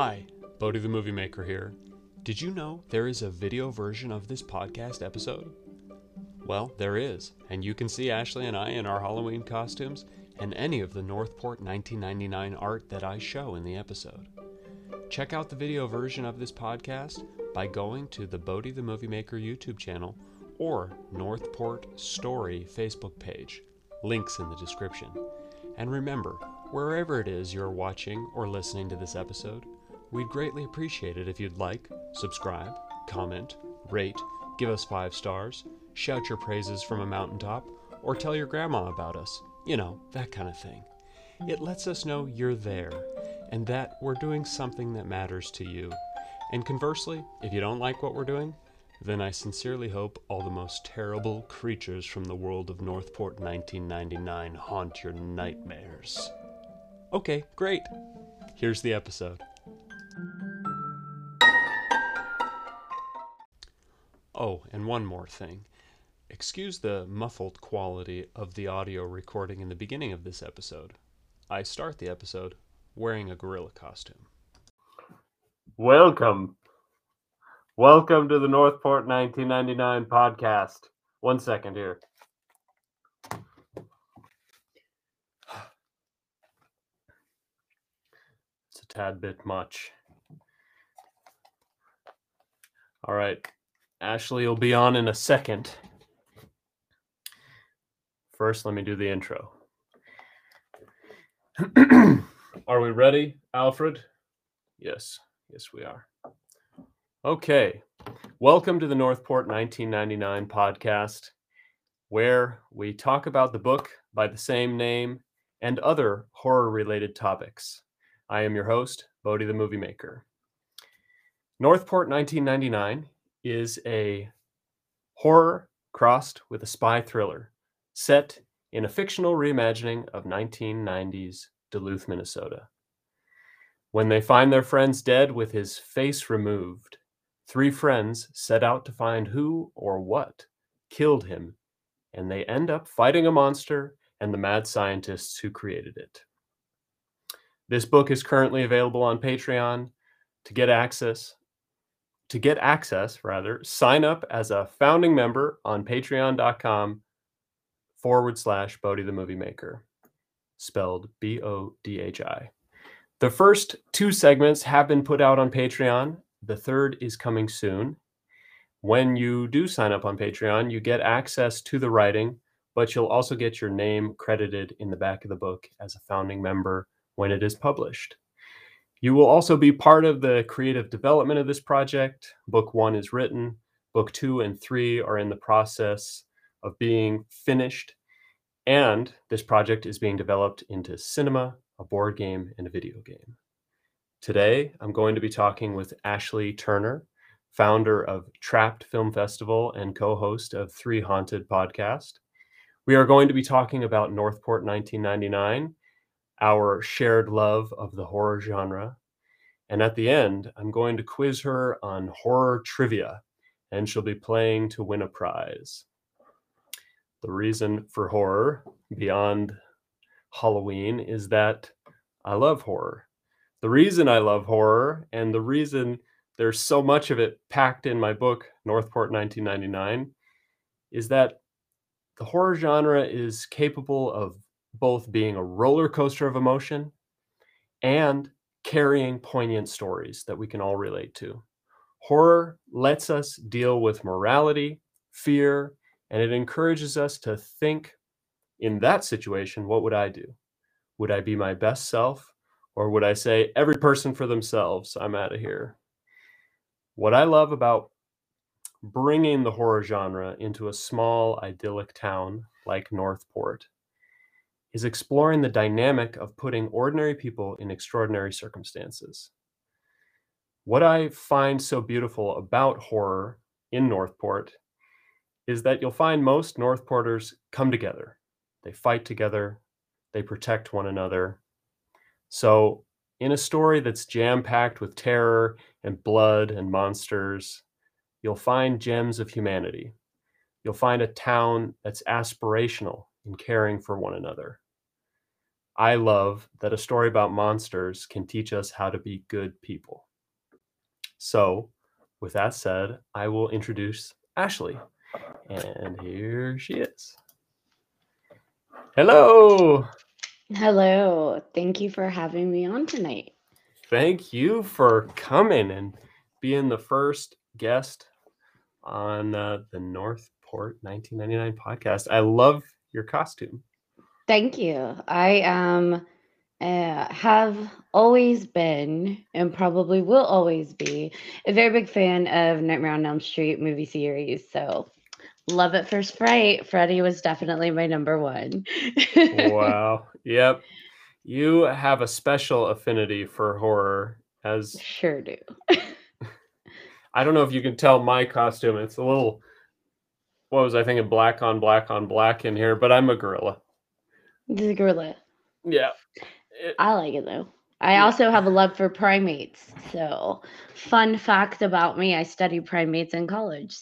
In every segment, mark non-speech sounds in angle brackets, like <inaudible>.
Hi, Bodhi the Movie Maker here. Did you know there is a video version of this podcast episode? Well, there is, and you can see Ashley and I in our Halloween costumes and any of the Northport 1999 art that I show in the episode. Check out the video version of this podcast by going to the Bodhi the Movie Maker YouTube channel or Northport Story Facebook page. Links in the description. And remember, wherever it is you're watching or listening to this episode, we'd greatly appreciate it if you'd like, subscribe, comment, rate, give us five stars, shout your praises from a mountaintop, or tell your grandma about us. You know, that kind of thing. It lets us know you're there and that we're doing something that matters to you. And conversely, if you don't like what we're doing, then I sincerely hope all the most terrible creatures from the world of Northport 1999 haunt your nightmares. Okay, great. Here's the episode. Oh, and one more thing. Excuse the muffled quality of the audio recording in the beginning of this episode. I start the episode wearing a gorilla costume. Welcome. Welcome to the Northport 1999 podcast. One second here. It's a tad bit much. All right. Ashley will be on in a second. First, let me do the intro. <clears throat> are we ready, Alfred? Yes. Yes, we are. Okay. Welcome to the Northport 1999 podcast, where we talk about the book by the same name and other horror related topics. I am your host, Bodhi the Movie Maker. Northport 1999 is a horror crossed with a spy thriller set in a fictional reimagining of 1990s Duluth, Minnesota. When they find their friends dead with his face removed, three friends set out to find who or what killed him, and they end up fighting a monster and the mad scientists who created it. This book is currently available on Patreon. To get access, to get access, rather, sign up as a founding member on patreon.com forward slash Bodhi the Movie Maker, spelled B O D H I. The first two segments have been put out on Patreon. The third is coming soon. When you do sign up on Patreon, you get access to the writing, but you'll also get your name credited in the back of the book as a founding member when it is published. You will also be part of the creative development of this project. Book one is written, book two and three are in the process of being finished, and this project is being developed into cinema, a board game, and a video game. Today, I'm going to be talking with Ashley Turner, founder of Trapped Film Festival and co host of Three Haunted podcast. We are going to be talking about Northport 1999, our shared love of the horror genre. And at the end, I'm going to quiz her on horror trivia, and she'll be playing to win a prize. The reason for horror, beyond Halloween is that I love horror. The reason I love horror and the reason there's so much of it packed in my book, Northport 1999, is that the horror genre is capable of both being a roller coaster of emotion and carrying poignant stories that we can all relate to. Horror lets us deal with morality, fear, and it encourages us to think in that situation, what would I do? Would I be my best self? Or would I say, every person for themselves, I'm out of here? What I love about bringing the horror genre into a small, idyllic town like Northport is exploring the dynamic of putting ordinary people in extraordinary circumstances. What I find so beautiful about horror in Northport is that you'll find most Northporters come together they fight together, they protect one another. So, in a story that's jam packed with terror and blood and monsters, you'll find gems of humanity. You'll find a town that's aspirational in caring for one another. I love that a story about monsters can teach us how to be good people. So, with that said, I will introduce Ashley. And here she is. Hello. Hello. Thank you for having me on tonight. Thank you for coming and being the first guest on uh, the Northport 1999 podcast. I love your costume. Thank you. I um uh, have always been and probably will always be a very big fan of Nightmare on Elm Street movie series. So love at first fright. Freddy was definitely my number one. wow. <laughs> Yep. You have a special affinity for horror as sure do. <laughs> I don't know if you can tell my costume. It's a little what was I thinking black on black on black in here, but I'm a gorilla. The gorilla. Yeah. It, I like it though. I yeah. also have a love for primates. So, fun fact about me, I studied primates in college.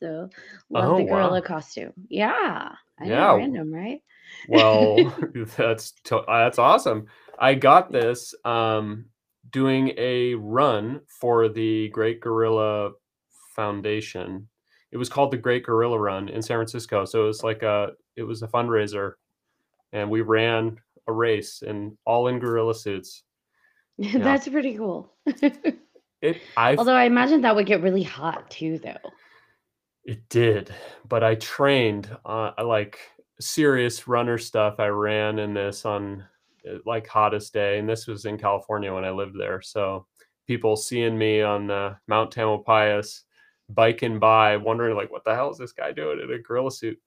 So, love oh, the gorilla wow. costume. Yeah. I yeah. random, right? well, <laughs> <laughs> that's to- that's awesome. I got this um doing a run for the Great Gorilla Foundation. It was called the Great Gorilla Run in San Francisco. So it was like a it was a fundraiser and we ran a race and all in gorilla suits. <laughs> Yeah. That's pretty cool. <laughs> it I although I imagine that would get really hot too though. It did, but I trained uh, like serious runner stuff. I ran in this on uh, like hottest day, and this was in California when I lived there. So people seeing me on uh, Mount Tamalpais biking by, wondering like, what the hell is this guy doing in a gorilla suit?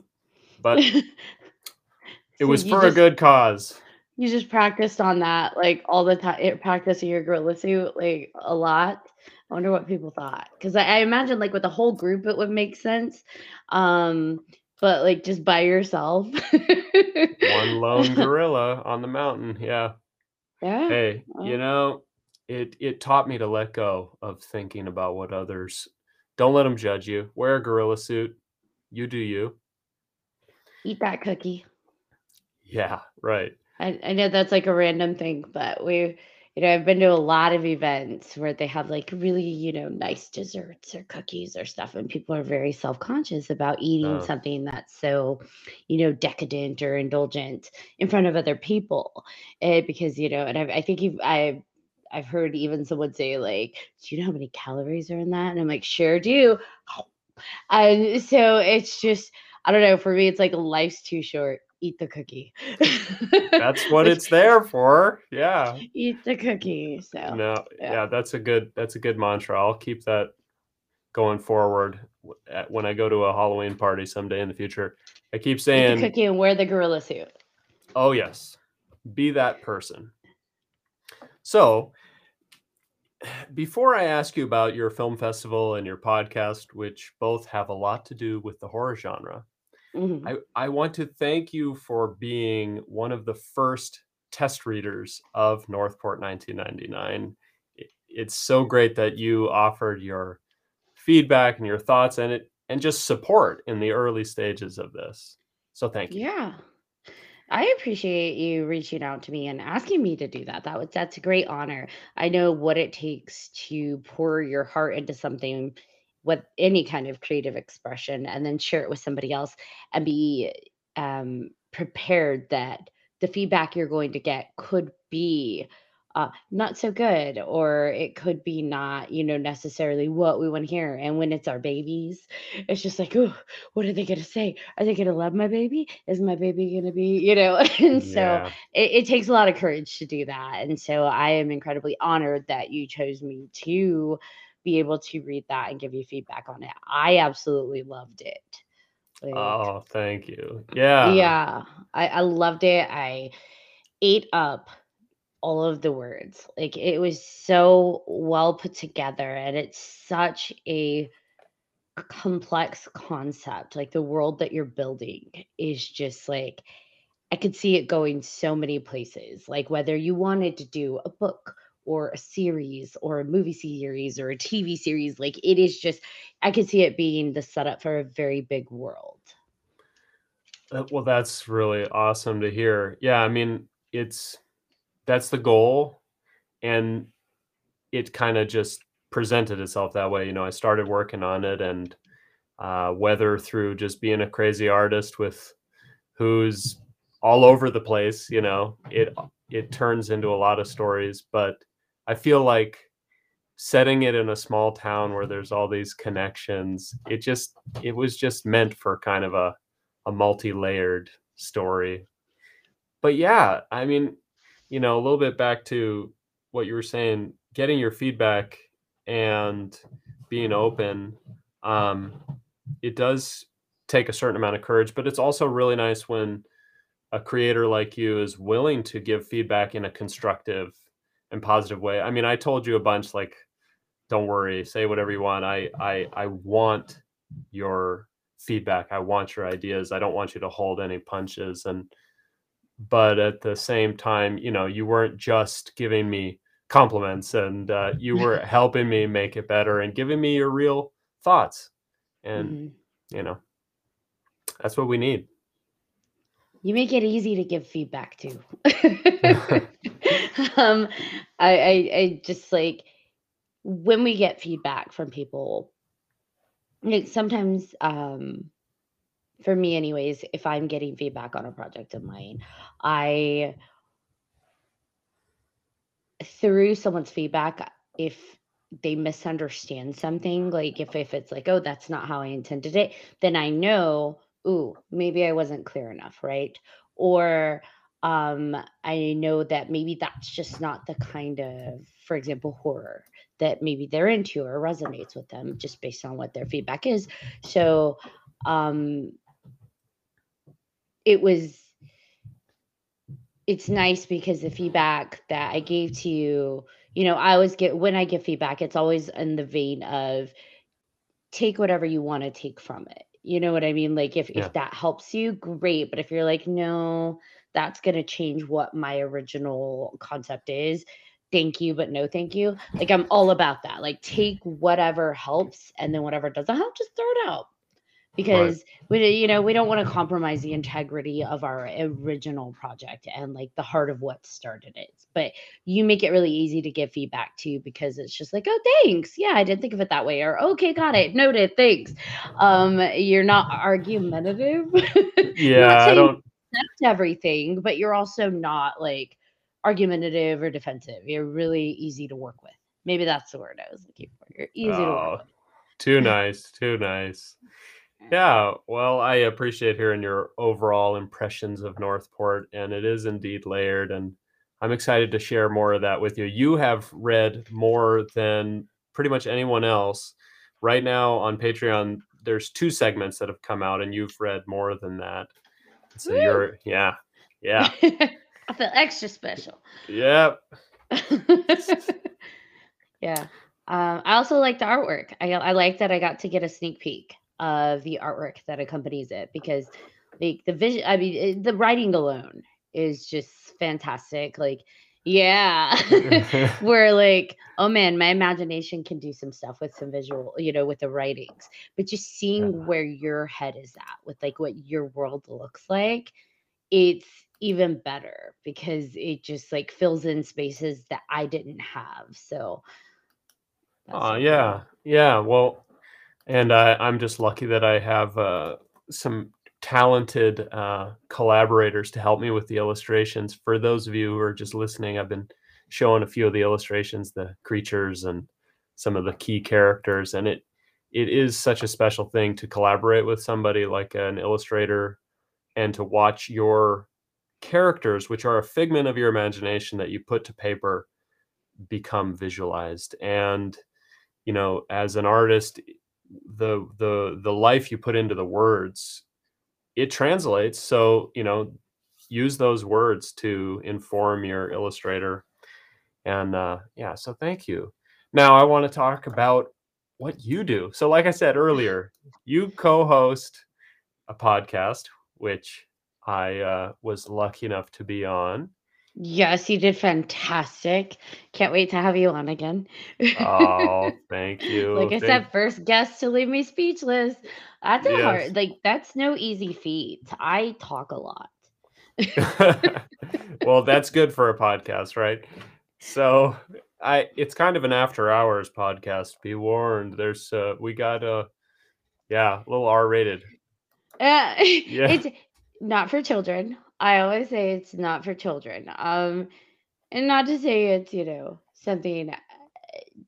But <laughs> it was for just, a good cause. You just practiced on that like all the time, practicing your gorilla suit like a lot. I wonder what people thought because I, I imagine like with the whole group it would make sense. Um, but like just by yourself. One lone <laughs> gorilla on the mountain. Yeah. Yeah. Hey, you know, it it taught me to let go of thinking about what others. Don't let them judge you. Wear a gorilla suit. You do you. Eat that cookie. Yeah, right. I, I know that's like a random thing, but we you know, I've been to a lot of events where they have like really, you know, nice desserts or cookies or stuff, and people are very self conscious about eating oh. something that's so, you know, decadent or indulgent in front of other people. Eh, because, you know, and I, I think you've, I, I've heard even someone say, like, do you know how many calories are in that? And I'm like, sure do. <laughs> And so it's just, I don't know, for me, it's like life's too short eat the cookie. that's what <laughs> it's there for. Yeah. Eat the cookie. So no, yeah. yeah. that's a good that's a good mantra. I'll keep that going forward when I go to a Halloween party someday in the future. I keep saying cookie and wear the gorilla suit. Oh yes. Be that person. So before I ask you about your film festival and your podcast, which both have a lot to do with the horror genre, Mm-hmm. I, I want to thank you for being one of the first test readers of Northport 1999. It, it's so great that you offered your feedback and your thoughts and it and just support in the early stages of this. So thank you. Yeah. I appreciate you reaching out to me and asking me to do that. That was that's a great honor. I know what it takes to pour your heart into something with any kind of creative expression and then share it with somebody else and be um, prepared that the feedback you're going to get could be uh, not so good or it could be not you know necessarily what we want to hear and when it's our babies it's just like oh what are they going to say are they going to love my baby is my baby going to be you know <laughs> and so it, it takes a lot of courage to do that and so i am incredibly honored that you chose me to be able to read that and give you feedback on it. I absolutely loved it. Like, oh, thank you. Yeah. Yeah. I, I loved it. I ate up all of the words. Like it was so well put together and it's such a complex concept. Like the world that you're building is just like I could see it going so many places. Like whether you wanted to do a book or a series or a movie series or a TV series. Like it is just, I could see it being the setup for a very big world. Uh, well, that's really awesome to hear. Yeah, I mean, it's that's the goal. And it kind of just presented itself that way you know i started working on it and uh, whether through just being a crazy artist with who's all over the place you know it it turns into a lot of stories. But i feel like setting it in a small town where there's all these connections it just it was just meant for kind of a a multi-layered story. But yeah i mean you know a little bit back to what you were saying getting your feedback and being open um it does take a certain amount of courage but it's also really nice when a creator like you is willing to give feedback in a constructive and positive way. I mean i told you a bunch like don't worry say whatever you want. I i i want your feedback. I want your ideas. I don't want you to hold any punches. And but at the same time you know you weren't just giving me compliments and uh, <laughs> you were helping me make it better and giving me your real thoughts and Mhm. you know that's what we need You make it easy to give feedback to. <laughs> <laughs> um, I, I, I just like when we get feedback from people, like sometimes, um, for me, anyways, if I'm getting feedback on a project of mine, I, through someone's feedback, if they misunderstand something, like if, if it's like, oh, that's not how I intended it, then I know, ooh, maybe I wasn't clear enough, right? Or um, I know that maybe that's just not the kind of, for example, horror that maybe they're into or resonates with them just based on what their feedback is. So um, it was it's nice because the feedback that I gave to you, you know, I always get when I give feedback, it's always in the vein of take whatever you want to take from it. You know what I mean? Like if Yeah. if that helps you, great. But if you're like, no, that's gonna change what my original concept is. Thank you, but no thank you. Like I'm all about that. Like take whatever helps and then whatever doesn't help, just throw it out. Because we you know, we don't want to compromise the integrity of our original project and like the heart of what started it. But you make it really easy to give feedback to because it's just like, oh, thanks. Yeah, I didn't think of it that way. Or okay, got it. Noted. Thanks. Um, you're not argumentative. <laughs> yeah i don't accept everything, but you're also not like argumentative or defensive. You're really easy to work with. Maybe that's the word I was looking for. You're easy to Oh, work with. too <laughs> nice too nice yeah well i appreciate hearing your overall impressions of northport and it is indeed layered and i'm excited to share more of that with you you have read more than pretty much anyone else right now on patreon there's two segments that have come out and you've read more than that so Woo! you're yeah <laughs> yeah I feel extra special. yep <laughs> yeah. Um, I also like the artwork. I I like that I got to get a sneak peek of the artwork that accompanies it because like the vision I mean it- the writing alone is just fantastic. Like yeah. <laughs> <laughs> we're like, oh man, my imagination can do some stuff with some visual, you know, with the writings. But just seeing Yeah. where your head is at with like what your world looks like, it's even better because it just like fills in spaces that I didn't have. So Oh so yeah, yeah. Well, and I, I'm just lucky that I have uh, some talented uh, collaborators to help me with the illustrations. For those of you who are just listening, I've been showing a few of the illustrations, the creatures and some of the key characters, and it it is such a special thing to collaborate with somebody like an illustrator and to watch your characters, which are a figment of your imagination that you put to paper, become visualized and you know as an artist the the the life you put into the words it translates. So you know use those words to inform your illustrator. And uh yeah so thank you. Now i want to talk about what you do. So like i said earlier you co-host a podcast which i uh was lucky enough to be on Yes, you did fantastic. Can't wait to have you on again. oh <laughs> thank you like I Thank- said, first guest to leave me speechless. That's a Yes. hard, like that's no easy feat. I talk a lot. <laughs> well, that's good for a podcast, right? So I it's kind of an after hours podcast. Be warned. There's uh we got a yeah, a little R rated. Uh, <laughs> It's not for children. I always say it's not for children. Um, and not to say it's you know something uh,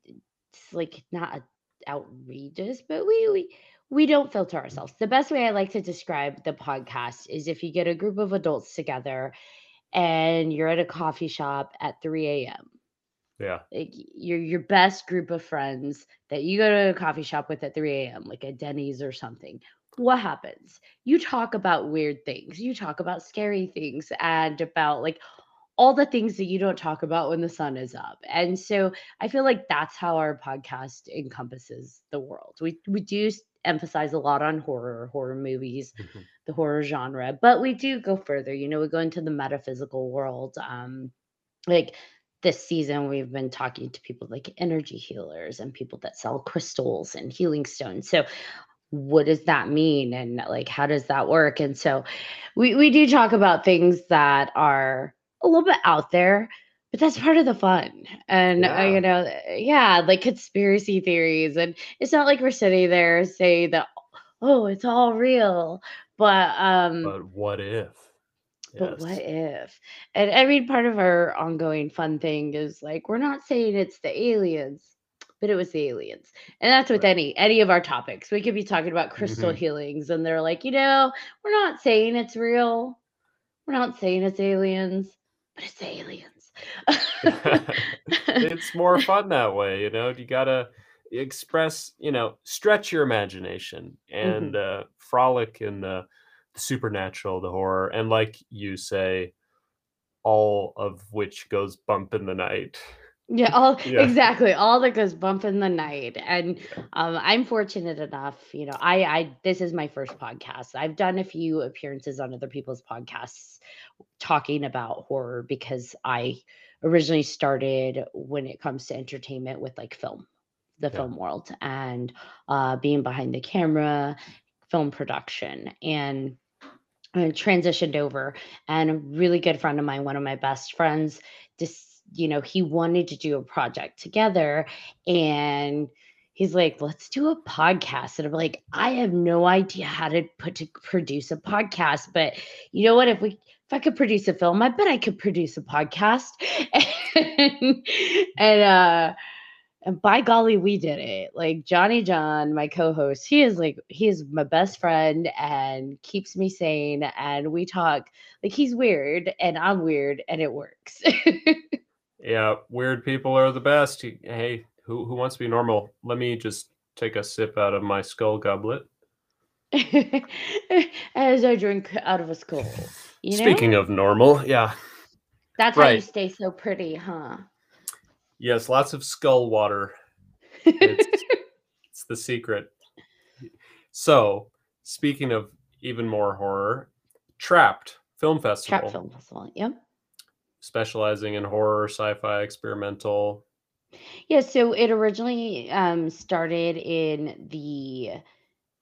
it's like not outrageous, but we we we don't filter ourselves. The best way I like to describe the podcast is if you get a group of adults together and you're at a coffee shop at 3 a.m. Yeah. Like your your best group of friends that you go to a coffee shop with at 3 a.m., like a Denny's or something. What happens? You talk about weird things. You talk about scary things and about like all the things that you don't talk about when the sun is up. And so I feel like that's how our podcast encompasses the world. We we do emphasize a lot on horror, horror movies, mm-hmm. the horror genre, but we do go further. You know, we go into the metaphysical world. Um, like this season, we've been talking to people like energy healers and people that sell crystals and healing stones. So what does that mean? And like how does that work? And so we we do talk about things that are a little bit out there but that's part of the fun. And uh, you know yeah like conspiracy theories and it's not like we're sitting there saying that oh it's all real. But um but what if? But what if? And i mean part of our ongoing fun thing is like we're not saying it's the aliens but it was the aliens and that's with right. any any of our topics we could be talking about crystal mm-hmm. healings and they're like you know we're not saying it's real we're not saying it's aliens but it's aliens <laughs> it's more fun that way, you know. You gotta express, you know, stretch your imagination and mm-hmm. uh, frolic in the, the supernatural, the horror, and like you say, all of which goes bump in the night. Yeah, all <laughs> yeah. exactly. All that goes bump in the night. And um, I'm fortunate enough, you know, I I this is my first podcast. I've done a few appearances on other people's podcasts talking about horror because I originally started when it comes to entertainment with like film, the yeah. film world and uh being behind the camera, film production and I transitioned over and a really good friend of mine, one of my best friends, just you know, he wanted to do a project together and he's like, let's do a podcast. And I'm like, I have no idea how to put to produce a podcast, but you know what? If we if I could produce a film, I bet I could produce a podcast. and, <laughs> and uh and by golly, we did it. Like Johnny John, my co-host, he is like he is my best friend and keeps me sane. And we talk like he's weird and I'm weird and it works. <laughs> Yeah, weird people are the best. Hey, who who wants to be normal? Let me just take a sip out of my skull goblet. <laughs> As I drink out of a skull. You know? Speaking of normal, yeah. That's right. how you stay so pretty, huh? Yes, lots of skull water. It's, <laughs> it's the secret. So, speaking of even more horror, Trapped Film Festival. Trapped Film Festival, yep specializing in horror, sci-fi, experimental. Yeah, so it originally um, started in the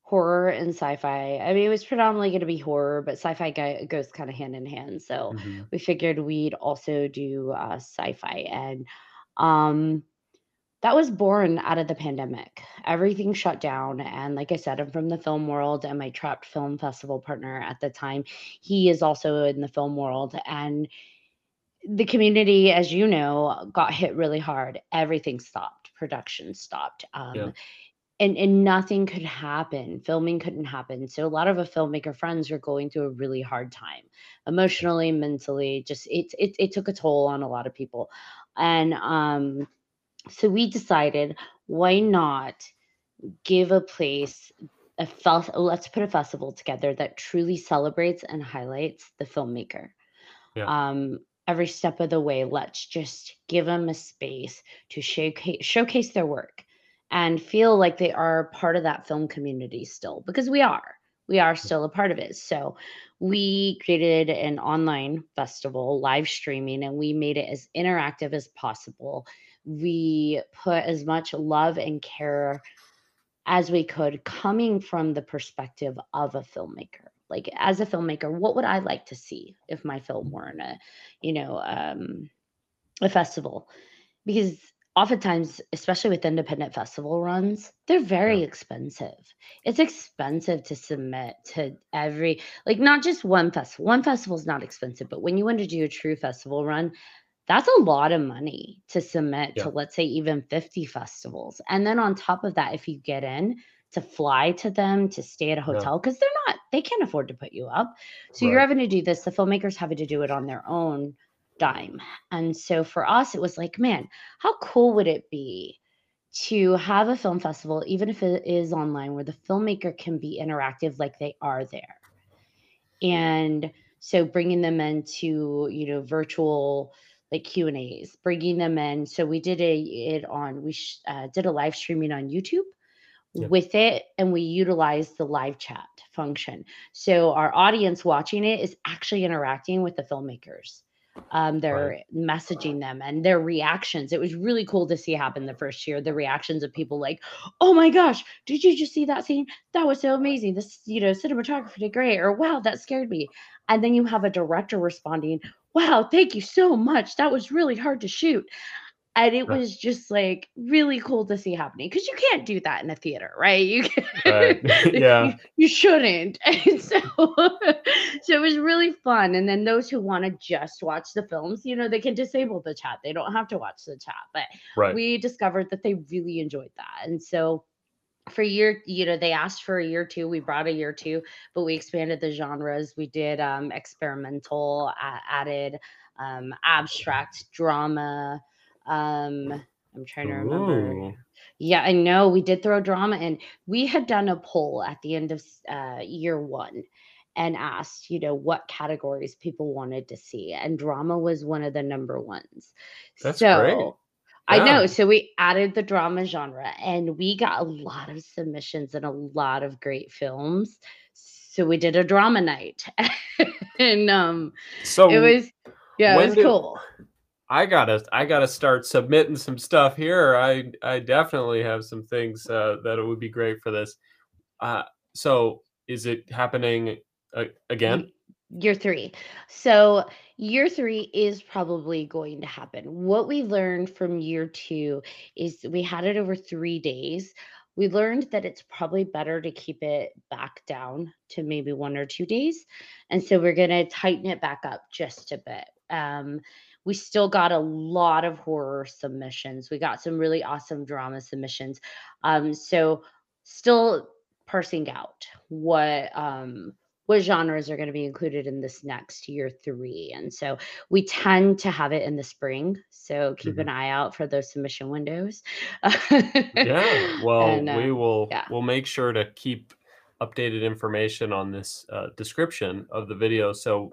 horror and sci-fi. I mean, it was predominantly going to be horror, but sci-fi go- goes kind of hand in hand. So mm-hmm. we figured we'd also do uh, sci-fi, and um, that was born out of the pandemic. Everything shut down, and like I said, I'm from the film world, and my Trapped Film Festival partner at the time, he is also in the film world, and the community, as you know, got hit really hard. Everything stopped, production stopped. Um, yeah. And, and nothing could happen. Filming couldn't happen. So a lot of our filmmaker friends were going through a really hard time, emotionally, mentally. Just it it it took a toll on a lot of people, and um, so we decided why not give a place a fel- let's put a festival together that truly celebrates and highlights the filmmaker. Yeah. Um, every step of the way let's just give them a space to showcase showcase their work and feel like they are part of that film community still because we are we are mm. still a part of it. So we created an online festival live streaming and we made it as interactive as possible. We put as much love and care as we could coming from the perspective of a filmmaker like as a filmmaker what would i like to see if my film were in a you know um a festival because oftentimes especially with independent festival runs they're very Yeah. expensive it's expensive to submit to every like not just one festival one festival is not expensive but when you want to do a true festival run that's a lot of money to submit Yeah. to let's say even 50 festivals and then on top of that if you get in to fly to them to stay at a hotel because they're not they can't afford to put you up. So you're having to do this. The filmmakers having to do it on their own dime. And so for us it was like man how cool would it be to have a film festival even if it is online where the filmmaker can be interactive like they are there? And so bringing them into you know virtual like q and a's bringing them in. So we did a it on we sh- uh, did a live streaming on youtube With it and we utilize the live chat function. So our audience watching it is actually interacting with the filmmakers. Um, they're messaging them and their reactions. It was really cool to see happen the first year the reactions of people like oh my gosh did you just see that scene? That was so amazing. This you know cinematography did great or wow that scared me. And then you have a director responding wow thank you so much. That was really hard to shoot and it Right. was just like really cool to see happening because you can't do that in a theater right you Right. <laughs> <laughs> Yeah. you, you shouldn't <laughs> and so so it was really fun and then those who want to just watch the films you know they can disable the chat they don't have to watch the chat but Right. we discovered that they really enjoyed that. And so for year, you know, they asked for a year two. We brought a year two, but we expanded the genres. We did um, experimental, a- added um, abstract drama. Um, I'm trying to remember. Ooh. Yeah, I know we did throw drama in. We had done a poll at the end of uh, year one and asked, you know, what categories people wanted to see, and drama was one of the number ones. That's so, great. I know. So we added the drama genre, and we got a lot of submissions and a lot of great films. So we did a drama night, <laughs> and um, So it was yeah, it was do- cool. I gotta I gotta start submitting some stuff here. I I definitely have some things uh, that would be great for this. Uh, so is it happening uh, again? year three. So year three is probably going to happen. What we learned from year two is we had it over three days. We learned that it's probably better to keep it back down to maybe one or two days. And so we're going to tighten it back up just a bit. Um, we still got a lot of horror submissions. We got some really awesome drama submissions. Um, so still parsing out what um what genres are going to be included in this next year three. And so we tend to have it in the spring. So keep an eye out for those submission windows. Yeah. <laughs> Well, And, uh, we will yeah. we'll make sure to keep updated information on this uh, description of the video. So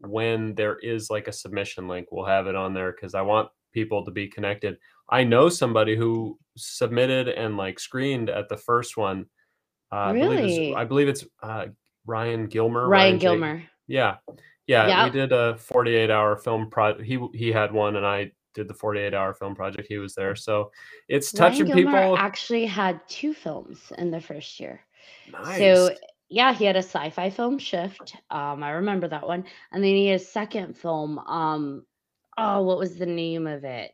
when there is like a submission link, we'll have it on there because I want people to be connected. I know somebody who submitted and like screened at the first one. Uh, I believe Really? it's, I believe it's uh, Ryan Gilmer. Ryan J- Gilmer. Yeah, yeah. Yeah. We did a 48 hour film project. He he had one, and I did the 48 hour film project. He was there, so it's touching Ryan Gilmore people. actually had two films in the first year. Nice. So yeah, he had a sci-fi film shift. Um, I remember that one. And then he had a second film. Um, oh, what was the name of it?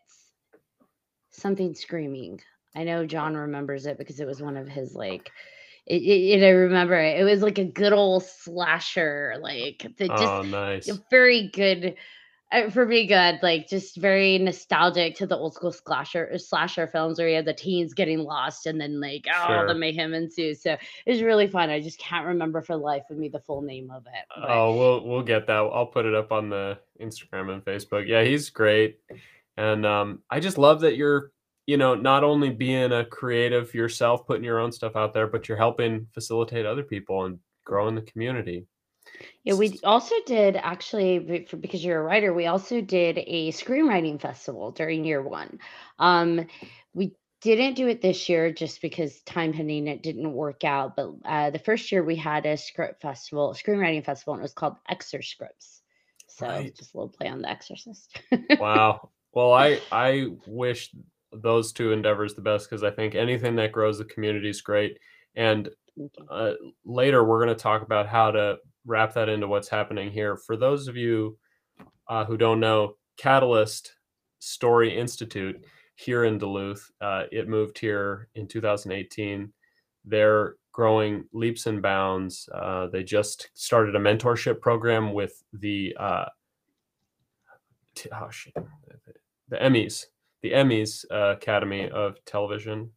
Something screaming. I know John remembers it because it was one of his like it, it, it- I remember it. It was like a good old slasher, like the just oh, nice. a very good for me good like just very nostalgic to the old school slasher slasher films where you have the teens getting lost and then like oh Sure. the mayhem ensues so it was really fun i just can't remember for life of me the full name of it but Oh, we'll we'll get that. I'll put it up on the Instagram and Facebook. Yeah, he's great, and um, I just love that you're, you know, not only being a creative yourself, putting your own stuff out there, but you're helping facilitate other people and growing the community. Yeah we also did actually for- because you're a writer we also did a screenwriting festival during year one um we didn't do it this year just because time pending it didn't work out but uh, the first year we had a script festival screenwriting festival and it was called exorcisms so Right. just a little play on the exorcist Wow. Well, I <laughs> I wish those two endeavors the best because I think anything that grows the community is great. And uh, later we're going to talk about how to wrap that into what's happening here. For those of you uh, who don't know, Catalyst Story Institute here in Duluth, uh, it moved here in 2018. They're growing leaps and bounds. Uh, they just started a mentorship program with the uh, t- oh, shit, the Emmys, the Emmys uh, Academy of Television.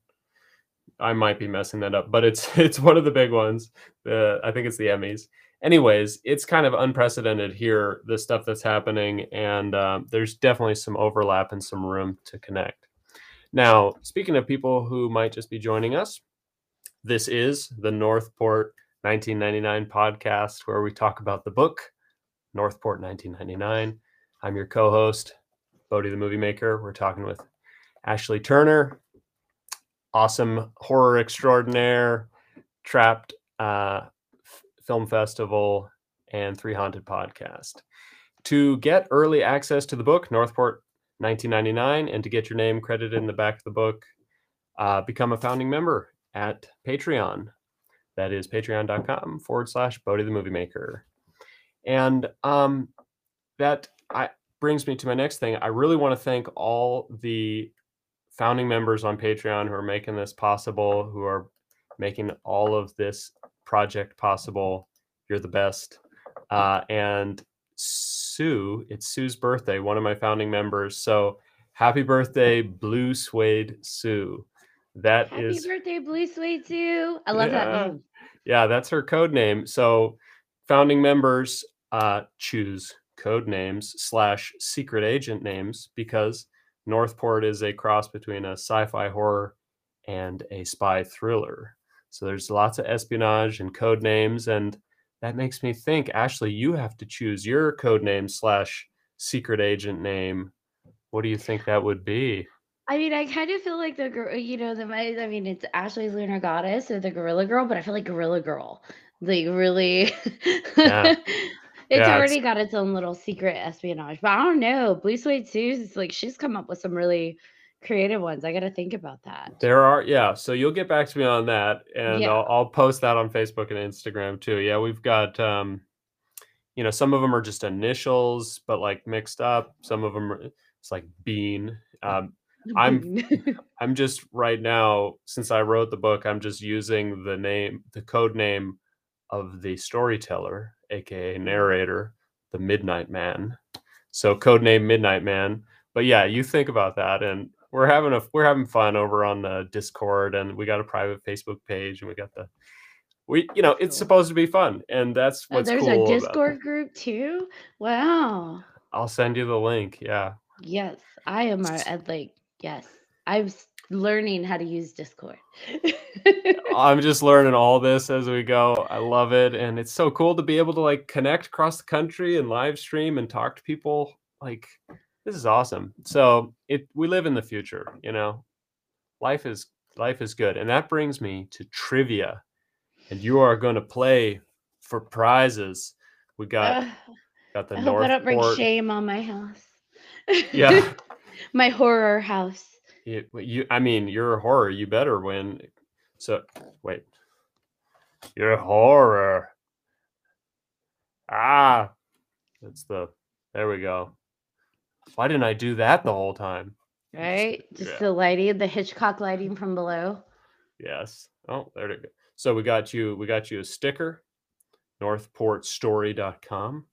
I might be messing that up, but it's <laughs> it's one of the big ones. The I think it's the Emmys. Anyways, it's kind of unprecedented here. The stuff that's happening, and um, there's definitely some overlap and some room to connect. Now, speaking of people who might just be joining us, this is the Northport 1999 podcast where we talk about the book Northport 1999. I'm your co-host, Bodhi the Movie Maker. We're talking with Ashley Turner, awesome horror extraordinaire, Trapped uh, Film Festival, and Three Haunted Podcast. To get early access to the book, Northport 1999, and to get your name credited in the back of the book, uh, become a founding member at Patreon. That is patreon.com forward slash Bodhi the Movie Maker. And um, that I, brings me to my next thing. I really want to thank all the founding members on Patreon who are making this possible, who are making all of this project possible. You're the best. Uh, and Sue, it's Sue's birthday, one of my founding members. So happy birthday, Blue Suede Sue. That Happy is birthday, Blue Suede Sue. I love that name. yeah, that's her code name. So founding members uh, choose code names slash secret agent names because Northport is a cross between a sci-fi horror and a spy thriller. So there's lots of espionage and code names, and that makes me think, Ashley, you have to choose your code name slash secret agent name. What do you think that would be? I mean, I kind of feel like the girl, you know, the my, I mean, it's Ashley's Lunar Goddess or the Gorilla Girl, but I feel like Gorilla Girl, like really, Yeah. <laughs> it's Yeah, already it's- got its own little secret espionage. But I don't know, Blue Suede Sue's is like she's come up with some really creative ones. I got to think about that. There are, yeah. So you'll get back to me on that, and Yeah. I'll, I'll post that on Facebook and Instagram too. Yeah, we've got, um, you know, some of them are just initials, but like mixed up. Some of them, are, it's like Bean. Um, <laughs> I'm- <laughs> I'm just right now, since I wrote the book, I'm just using the name, the code name of the storyteller, aka narrator, the Midnight Man. So code name Midnight Man. But yeah, you think about that, and we're having a we're having fun over on the Discord, and we got a private Facebook page, and we got the we you know it's supposed to be fun, and that's Oh, what's there's cool. a. Discord group too. Wow. I'll send you the link. Yeah. Yes, I am a, like yes. I'm learning how to use Discord. <laughs> I'm just learning all this as we go. I love it, and it's so cool to be able to like connect across the country and live stream and talk to people. Like this is awesome. So it we live in the future, you know. Life is life is good, and that brings me to trivia. And you are going to play for prizes. We got Ugh, got the I hope I don't bring shame on my house. Yeah. <laughs> my horror house. You, you, I mean, you're a horror. You better win. So, wait. You're a horror. Ah, that's the. There we go. Why didn't I do that the whole time? Right? Just Yeah. the lighting, the Hitchcock lighting from below. Yes. Oh, there it go. So we got you. We got you a sticker. NorthportStory.com.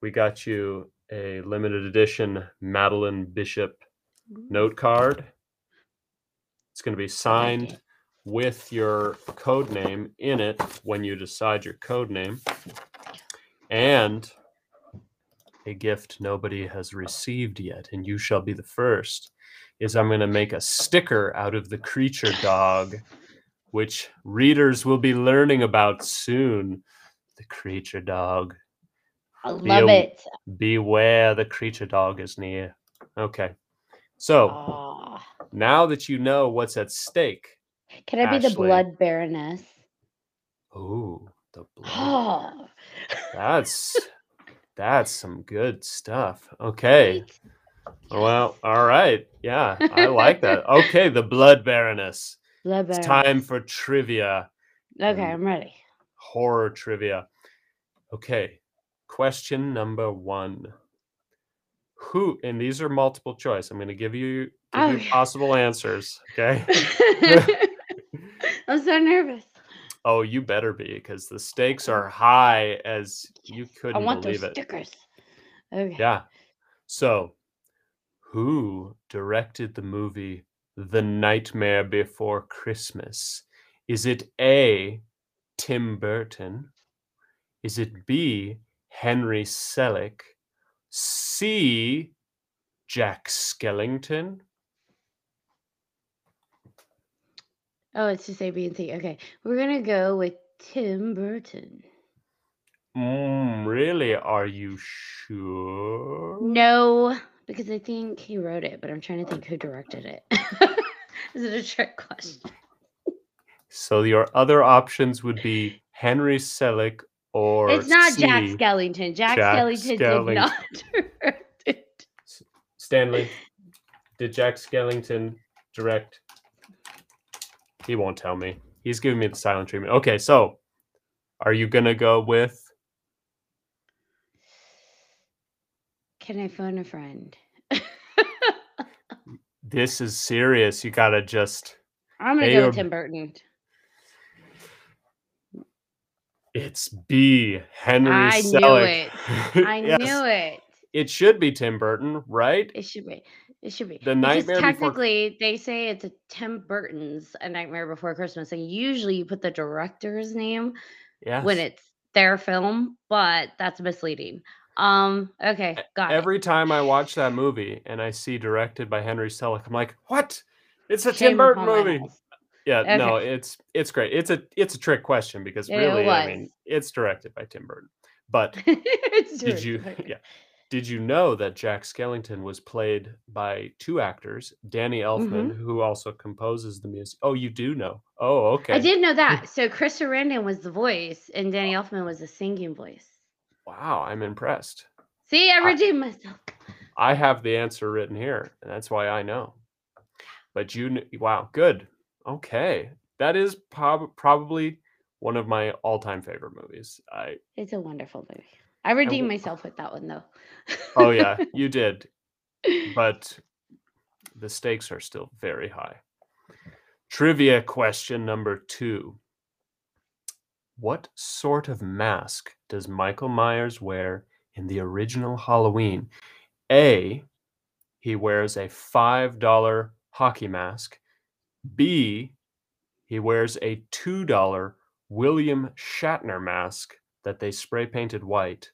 We got you a limited edition Madeline Bishop note card. It's going to be signed it. with your code name in it when you decide your code name. And a gift nobody has received yet, and you shall be the first, is I'm going to make a sticker out of the creature dog, which readers will be learning about soon. The creature dog. I love Be a- it. Beware the creature dog is near. Okay. So now that you know what's at stake, Can I be the blood baroness? ooh, the blood. Oh, <gasps> That's that's some good stuff. Okay. Well, all right. Yeah, I like that. <laughs> Okay, the blood baroness. Blood It's time for trivia. Okay. I'm ready. horror trivia. Okay, question number one. Who, and these are multiple choice. I'm going to give you, give you oh, Okay. possible answers. Okay. <laughs> I'm so nervous. Oh, you better be because the stakes are high as you couldn't I want those it. stickers. Okay. Yeah. So, who directed the movie The Nightmare Before Christmas? Is it A, Tim Burton? Is it B, Henry Selick? C, Jack Skellington? Oh, it's just A, B, and C. Okay. We're gonna go with Tim Burton. Mm, really? Are you sure? No, because I think he wrote it, but I'm trying to think who directed it. <laughs> Is it a trick question? So your other options would be Henry Selick or It's not Jack Skellington. Jack, Jack Skellington, Skellington. did not <laughs> direct it. Stanley, did Jack Skellington direct? He won't tell me. He's giving me the silent treatment. Okay, so are you gonna go with? Can I phone a friend? This is serious. You gotta just. I'm gonna go with um, Tim Burton. It's B. Henry I knew it. <laughs> I Yes, knew it. It should be Tim Burton, right? It should be. It should be. The Because Nightmare Before- technically, they say it's a Tim Burton's A Nightmare Before Christmas, and usually you put the director's name Yes. when it's their film, but that's misleading. Um. Okay. Got it. Every time I watch that movie and I see directed by Henry Selick, I'm like, what? It's a Tim Burton movie. Yeah, no, it's it's great. It's a it's a trick question because really, I mean, it's directed by Tim Burton. But <laughs> It's did you yeah. Did you know that Jack Skellington was played by two actors, Danny Elfman, mm-hmm. who also composes the music? Oh, you do know. Oh, okay. I did know that. So Chris Sarandon was the voice, and Danny oh. Elfman was the singing voice. Wow, I'm impressed. See, I I- redeemed myself. I have the answer written here, and that's why I know. But you, kn- wow, good. Okay, that is prob- probably one of my all-time favorite movies. I It's a wonderful movie. I redeemed myself with that one though. oh yeah, you did, <laughs> but the stakes are still very high. Trivia question number two: What sort of mask does Michael Myers wear in the original Halloween? A. He wears a $5 hockey mask. B. He wears a $2 William Shatner mask that they spray painted white.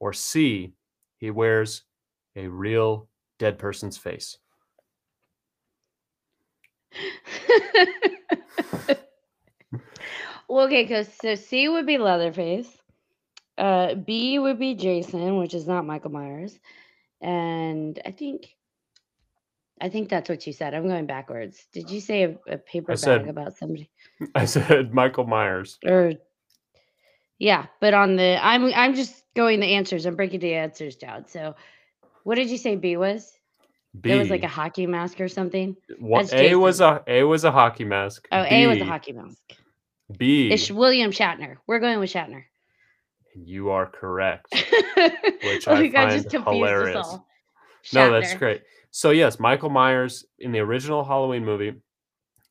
Or C. He wears a real dead person's face. <laughs> well, okay, because so C would be Leatherface. Uh, B would be Jason, which is not Michael Myers, and I think, I think that's what you said. I'm going backwards. Did you say a, a paper bag said- about somebody? <laughs> I said Michael Myers. Or yeah, but on the I'm I'm just going the answers. I'm breaking the answers down. So, what did you say B was? B. It was like a hockey mask or something. That's A was a A was a hockey mask. Oh, A was a hockey mask. B. It's William Shatner. We're going with Shatner. You are correct. <laughs> Which oh, I I find just hilarious. us all. No, that's great. So yes, Michael Myers in the original Halloween movie,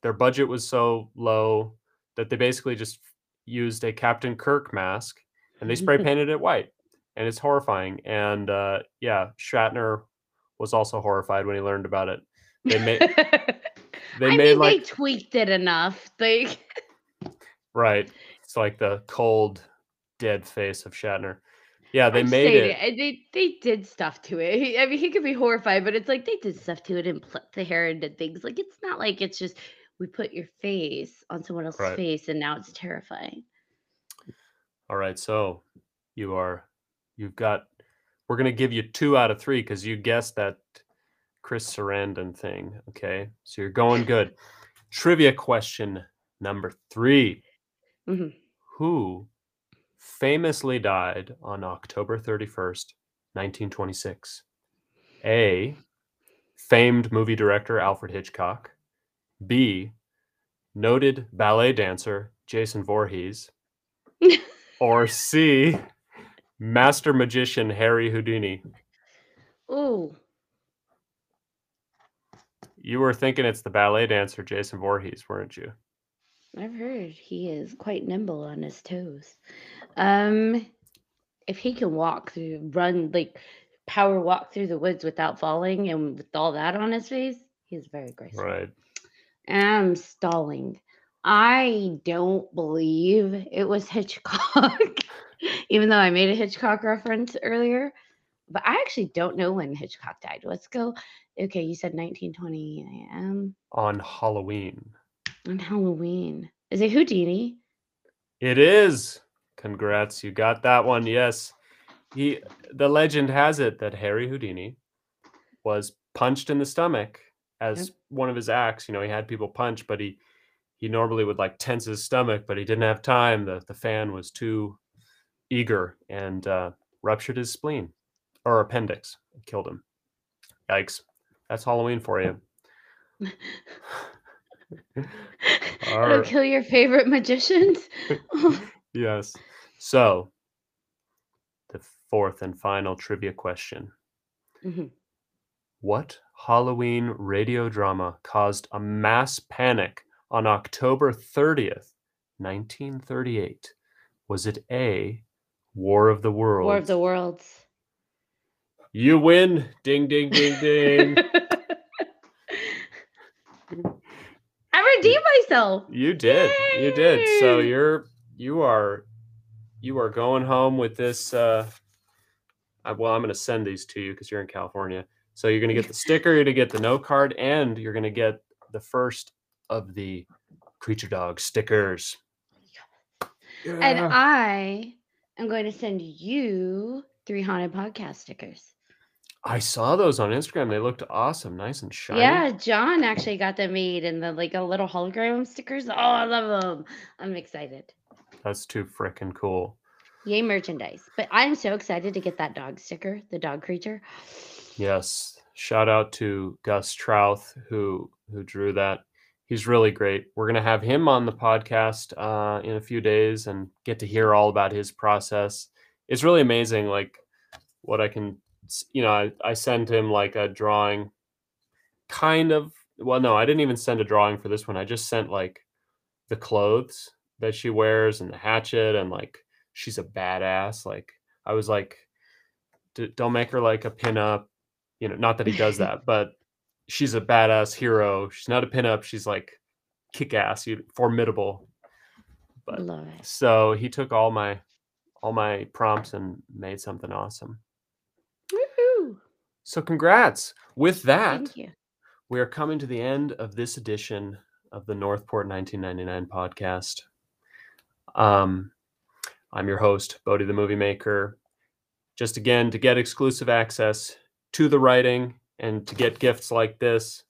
their budget was so low that they basically just used a Captain Kirk mask and they spray <laughs> painted it white, and it's horrifying. And uh, yeah, Shatner was also horrified when he learned about it. They made <laughs> they I made mean, like they tweaked it enough. Like, <laughs> right. It's like the cold, dead face of Shatner. Yeah, they I'm made saying it. They they did stuff to it. I mean, he could be horrified, but it's like they did stuff to it and put the hair into things. Like, it's not like it's just we put your face on someone else's Right. face and now it's terrifying. All right, so you are you've got we're gonna give you two out of three because you guessed that Chris Sarandon thing. Okay, so you're going <laughs> good. Trivia question number three: Mhm. Who famously died on October 31st, 1926? A. Famed movie director Alfred Hitchcock. B. Noted ballet dancer Jason Voorhees, <laughs> or C, Master Magician Harry Houdini? Ooh, You were thinking it's the ballet dancer Jason Voorhees, weren't you? I've heard he is quite nimble on his toes. Um, if he can walk through, run like power walk through the woods without falling, and with all that on his face, he's very graceful. Right. I'm stalling. I don't believe it was Hitchcock, <laughs> <laughs> even though I made a Hitchcock reference earlier. But I actually don't know when Hitchcock died. Let's go. Okay, you said 1920 a.m. On Halloween. on Halloween. Is it Houdini? It is. Congrats, you got that one. Yes. He the legend has it that Harry Houdini was punched in the stomach as Yep. one of his acts. You know, he had people punch, but he he normally would like tense his stomach, but he didn't have time. The the fan was too eager and uh, ruptured his spleen or appendix. It killed him. Yikes. That's Halloween for you. <laughs> It'll kill your favorite magicians. <laughs> Yes. So, the fourth and final trivia question Mhm. What Halloween radio drama caused a mass panic on October 30th, 1938? Was it A, War of the Worlds? War of the Worlds. You win. Ding, ding, ding, ding. <laughs> I redeemed myself. you did. You did. So you're you are you are going home with this uh I, well, I'm going to send these to you because you're in California. So you're going to get the sticker, you're going to get the note card, and you're going to get the first of the creature dog stickers. And I am going to send you three haunted podcast stickers. I saw those on Instagram. They looked awesome, nice and shiny. Yeah, John actually got them made and the like a little hologram stickers. Oh, I love them. I'm excited. That's too freaking cool. Yay, merchandise. But I'm so excited to get that dog sticker, the dog creature. <sighs> Yes. Shout out to Gus Trouth who who drew that. He's really great. We're gonna have him on the podcast uh, in a few days and get to hear all about his process. It's really amazing, like what I can, you know, I, I sent him like a drawing, kind of. Well, no, I didn't even send a drawing for this one. I just sent like the clothes that she wears and the hatchet and like she's a badass. Like I was like, "D- don't make her like a pinup you know, not that he does that, <laughs> but she's a badass hero. She's not a pinup. She's like kick ass, formidable. But Love it. so he took all my all my prompts and made something awesome. Woohoo! So congrats. With that, Thank you. we are coming to the end of this edition of the Northport 1999 podcast. Um, I'm your host, Bodhi the Movie Maker. Just again, to get exclusive access to the writing and to get gifts like this,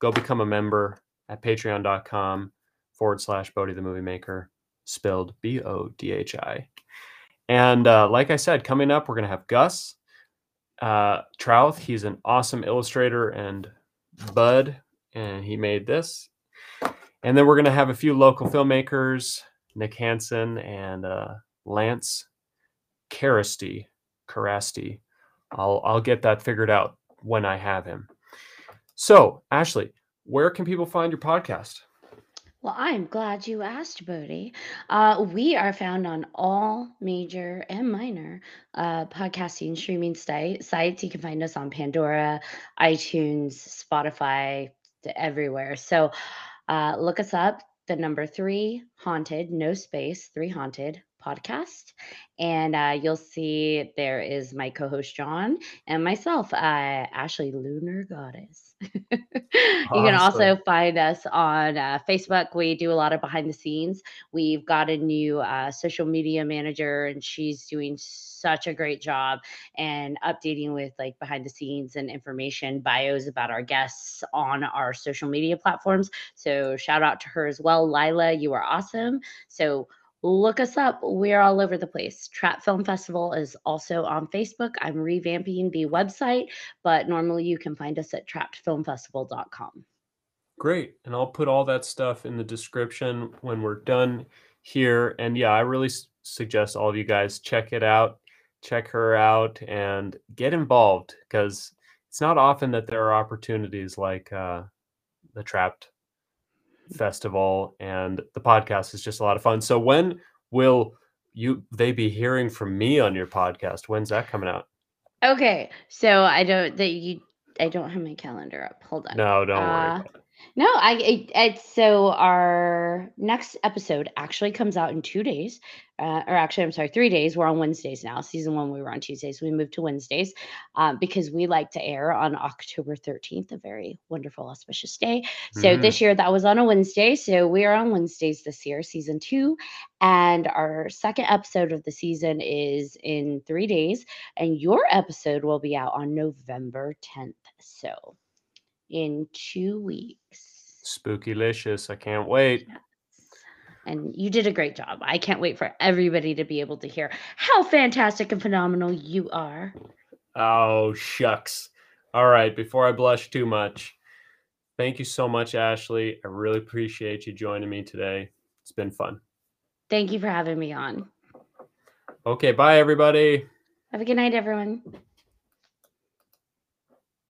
go become a member at patreon.com forward slash Bodhi the Movie Maker, spelled B O D H I. And uh, like I said, coming up, we're going to have Gus uh, Trouth. He's an awesome illustrator and bud, and he made this. And then we're going to have a few local filmmakers, Nick Hansen and uh, Lance Carasty. Carasty. I'll I'll get that figured out when I have him. So, Ashley, where can people find your podcast? Well, I'm glad you asked, Bodhi. Uh, we are found on all major and minor uh, podcasting streaming site, sites. You can find us on Pandora, iTunes, Spotify, everywhere. So uh, look us up. The number three haunted, no space, three haunted podcast. And uh, you'll see there is my co host, John, and myself, uh, Ashley Lunar Goddess. <laughs> you can also find us on uh, Facebook. We do a lot of behind the scenes. We've got a new uh, social media manager, and she's doing such a great job and updating with like behind the scenes and information bios about our guests on our social media platforms. So shout out to her as well. Lila, you are awesome. So look us up. We're all over the place. Trapped Film Festival is also on Facebook. I'm revamping the website, but normally you can find us at trappedfilmfestival.com. Great. And I'll put all that stuff in the description when we're done here. And yeah, I really s- suggest all of you guys check it out, check her out, and get involved because it's not often that there are opportunities like uh, the Trapped Festival, and the podcast is just a lot of fun. So when will you they be hearing from me on your podcast? When's that coming out? Okay, so I don't that you I don't have my calendar up. Hold on. No, don't worry. Uh, it. No, I it, it's so our next episode actually comes out in two days, uh, or actually I'm sorry, three days. We're on Wednesdays now. Season one we were on Tuesdays. We moved to Wednesdays um, because we like to air on October 13th, a very wonderful auspicious day. So Mhm. this year that was on a Wednesday. So we are on Wednesdays this year, season two, and our second episode of the season is in three days, and your episode will be out on November 10th. So in two weeks. Spookylicious. I can't wait. And you did a great job. I can't wait for everybody to be able to hear how fantastic and phenomenal you are. Oh, shucks. All right. Before I blush too much, thank you so much, Ashley. I really appreciate you joining me today. It's been fun. Thank you for having me on. Okay. Bye, everybody. Have a good night, everyone.